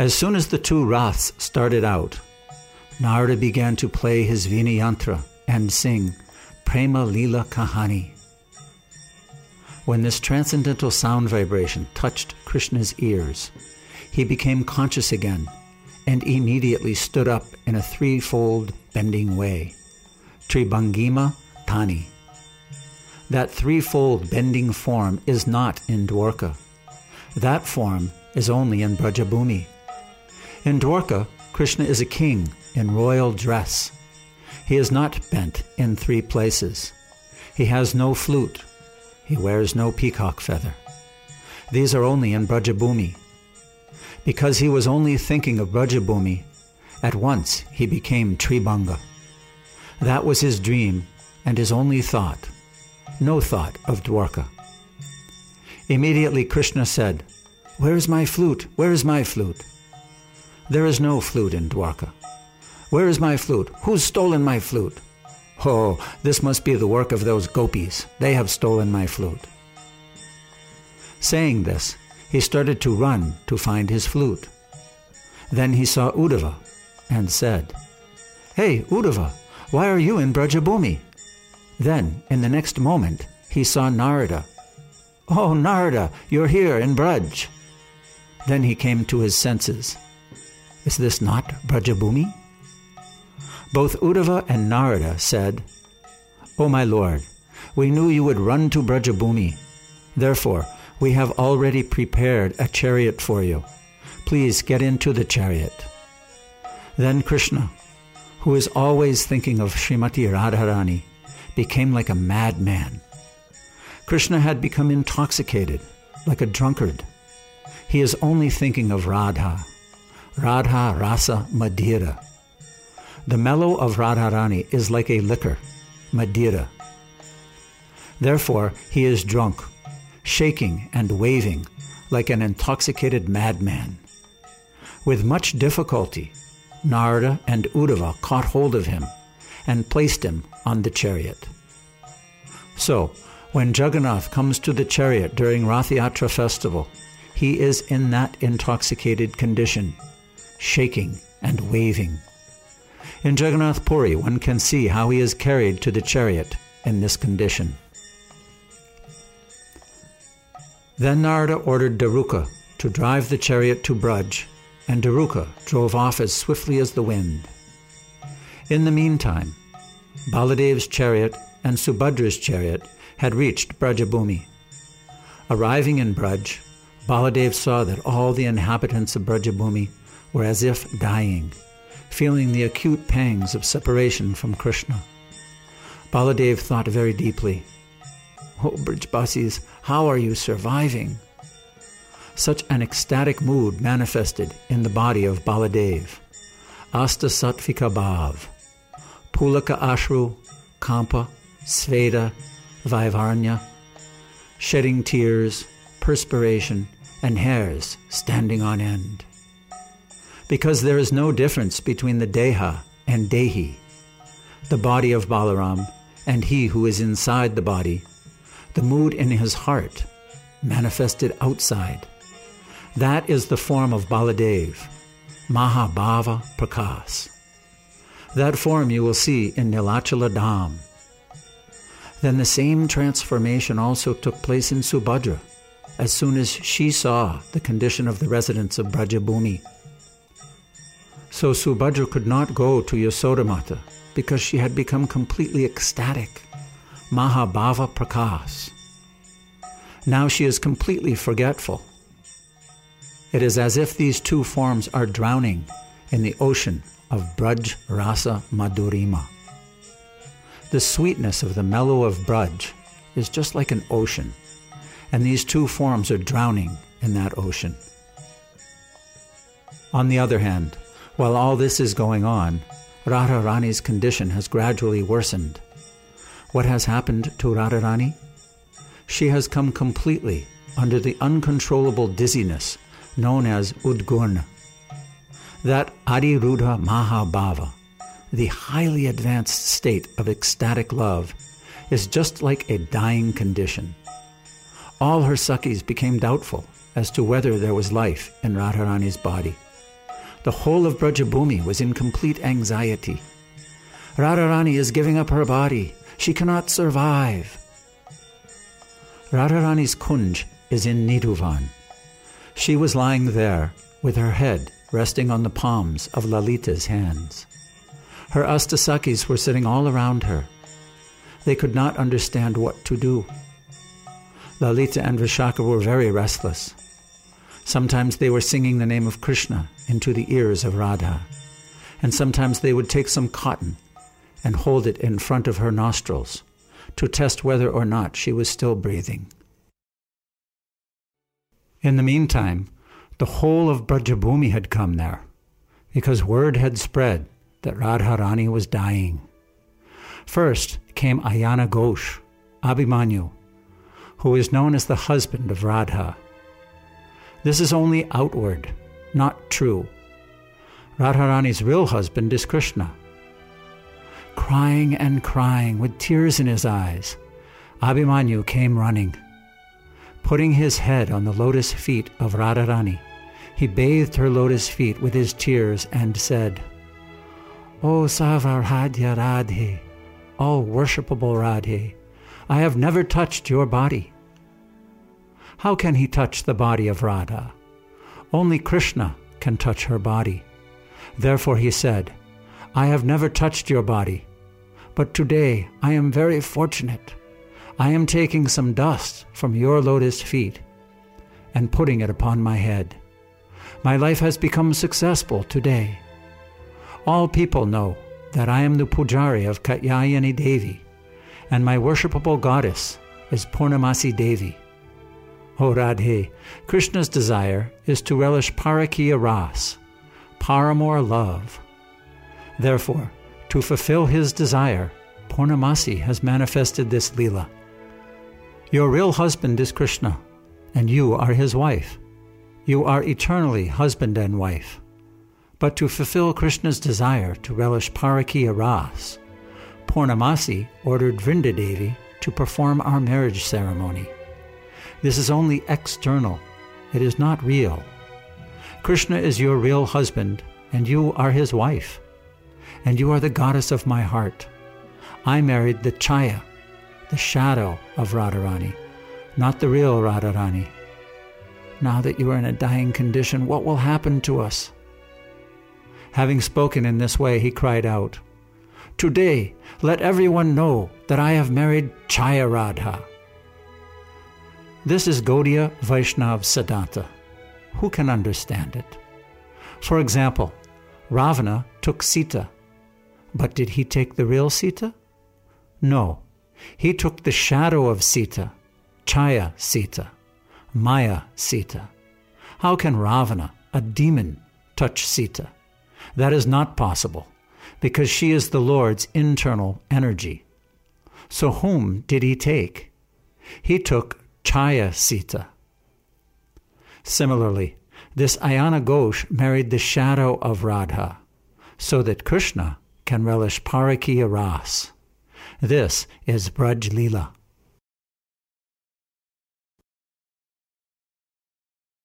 As soon as the two Raths started out, Narada began to play his Vina Yantra and sing Prema Lila Kahani. When this transcendental sound vibration touched Krishna's ears, he became conscious again and immediately stood up in a threefold bending way. Tribhangima Tani. That threefold bending form is not in Dwarka. That form is only in Brajabhumi. In Dwarka, Krishna is a king in royal dress. He is not bent in three places. He has no flute. He wears no peacock feather. These are only in Brajabhumi. Because he was only thinking of Brajabhumi, at once he became Tribhanga. That was his dream and his only thought, no thought of Dwarka. Immediately Krishna said, Where is my flute? Where is my flute? There is no flute in Dwarka. Where is my flute? Who's stolen my flute? Oh, this must be the work of those gopis. They have stolen my flute. Saying this, he started to run to find his flute. Then he saw Uddhava and said, Hey, Uddhava, why are you in Brajabhumi? Then, in the next moment, he saw Narada. Oh, Narada, you're here in Braj. Then he came to his senses. Is this not Brajabhumi? Both Uddhava and Narada said, O my lord, we knew you would run to Brajabhumi. Therefore, we have already prepared a chariot for you. Please get into the chariot. Then Krishna, who is always thinking of Srimati Radharani, became like a madman. Krishna had become intoxicated, like a drunkard. He is only thinking of Radha, Radha Rasa Madhira. The mellow of Radharani is like a liquor, Madhira. Therefore, he is drunk shaking and waving like an intoxicated madman. With much difficulty, Narada and Uddhava caught hold of him and placed him on the chariot. So, when Jagannath comes to the chariot during Rathayatra festival, he is in that intoxicated condition, shaking and waving. In Jagannath Puri, one can see how he is carried to the chariot in this condition. Then Narada ordered Daruka to drive the chariot to Braj, and Daruka drove off as swiftly as the wind. In the meantime, Baladev's chariot and Subhadra's chariot had reached Brajabhumi. Arriving in Braj, Baladev saw that all the inhabitants of Brajabhumi were as if dying, feeling the acute pangs of separation from Krishna. Baladev thought very deeply Oh, Brijbasis, how are you surviving? Such an ecstatic mood manifested in the body of Baladev. Asta Sattvika Bhav, Pulaka Ashru, Kampa, Sveda, Vaivarnya, shedding tears, perspiration, and hairs standing on end. Because there is no difference between the Deha and Dehi, the body of Balaram, and he who is inside the body the mood in his heart manifested outside. That is the form of Baladev, Mahabhava Prakas. That form you will see in Nilachala Dham. Then the same transformation also took place in Subhadra as soon as she saw the condition of the residents of Brajabhumi. So Subhadra could not go to Yasodamata because she had become completely ecstatic. Mahabhava Prakas. Now she is completely forgetful. It is as if these two forms are drowning in the ocean of Braj Rasa Madhurima. The sweetness of the mellow of Braj is just like an ocean, and these two forms are drowning in that ocean. On the other hand, while all this is going on, Radharani's condition has gradually worsened. What has happened to Radharani? She has come completely under the uncontrollable dizziness known as Udghurna. That Adhirudha Mahabhava, the highly advanced state of ecstatic love, is just like a dying condition. All her Sakhis became doubtful as to whether there was life in Radharani's body. The whole of Brajabhumi was in complete anxiety. Radharani is giving up her body. She cannot survive. Radharani's kunj is in Nidhuvan. She was lying there with her head resting on the palms of Lalita's hands. Her Astasakhis were sitting all around her. They could not understand what to do. Lalita and Vishaka were very restless. Sometimes they were singing the name of Krishna into the ears of Radha, and sometimes they would take some cotton and hold it in front of her nostrils to test whether or not she was still breathing. In the meantime, the whole of Brajabhumi had come there, because word had spread that Radharani was dying. First came Ayana Ghosh, Abhimanyu, who is known as the husband of Radha. This is only outward, not true. Radharani's real husband is Krishna. Crying and crying with tears in his eyes, Abhimanyu came running. Putting his head on the lotus feet of Radharani, he bathed her lotus feet with his tears and said, O Sarvaradhya Radhe, all worshipable Radhe, I have never touched your body. How can he touch the body of Radha? Only Krishna can touch her body. Therefore he said, I have never touched your body, but today I am very fortunate. I am taking some dust from your lotus feet and putting it upon my head. My life has become successful today. All people know that I am the pujari of Katyayani Devi, and my worshipable goddess is Purnamasi Devi. O Radhe, Krishna's desire is to relish Parakiya Ras, paramour love. Therefore, to fulfill his desire, Purnamasi has manifested this Leela. Your real husband is Krishna, and you are his wife. You are eternally husband and wife. But to fulfill Krishna's desire to relish Parakiya Ras, Purnamasi ordered Vrindadevi to perform our marriage ceremony. This is only external, it is not real. Krishna is your real husband, and you are his wife. And you are the goddess of my heart. I married the Chaya, the shadow of Radharani, not the real Radharani. Now that you are in a dying condition, what will happen to us? Having spoken in this way, he cried out, Today, let everyone know that I have married Chaya Radha. This is Gaudiya Vaishnav Siddhanta. Who can understand it? For example, Ravana took Sita, but did he take the real Sita? No, he took the shadow of Sita, Chaya Sita, Maya Sita. How can Ravana, a demon, touch Sita? That is not possible, because she is the Lord's internal energy. So whom did he take? He took Chaya Sita. Similarly, this Ayana Ghosh married the shadow of Radha, so that Krishna can relish Parakiya Ras. This is Braj Leela.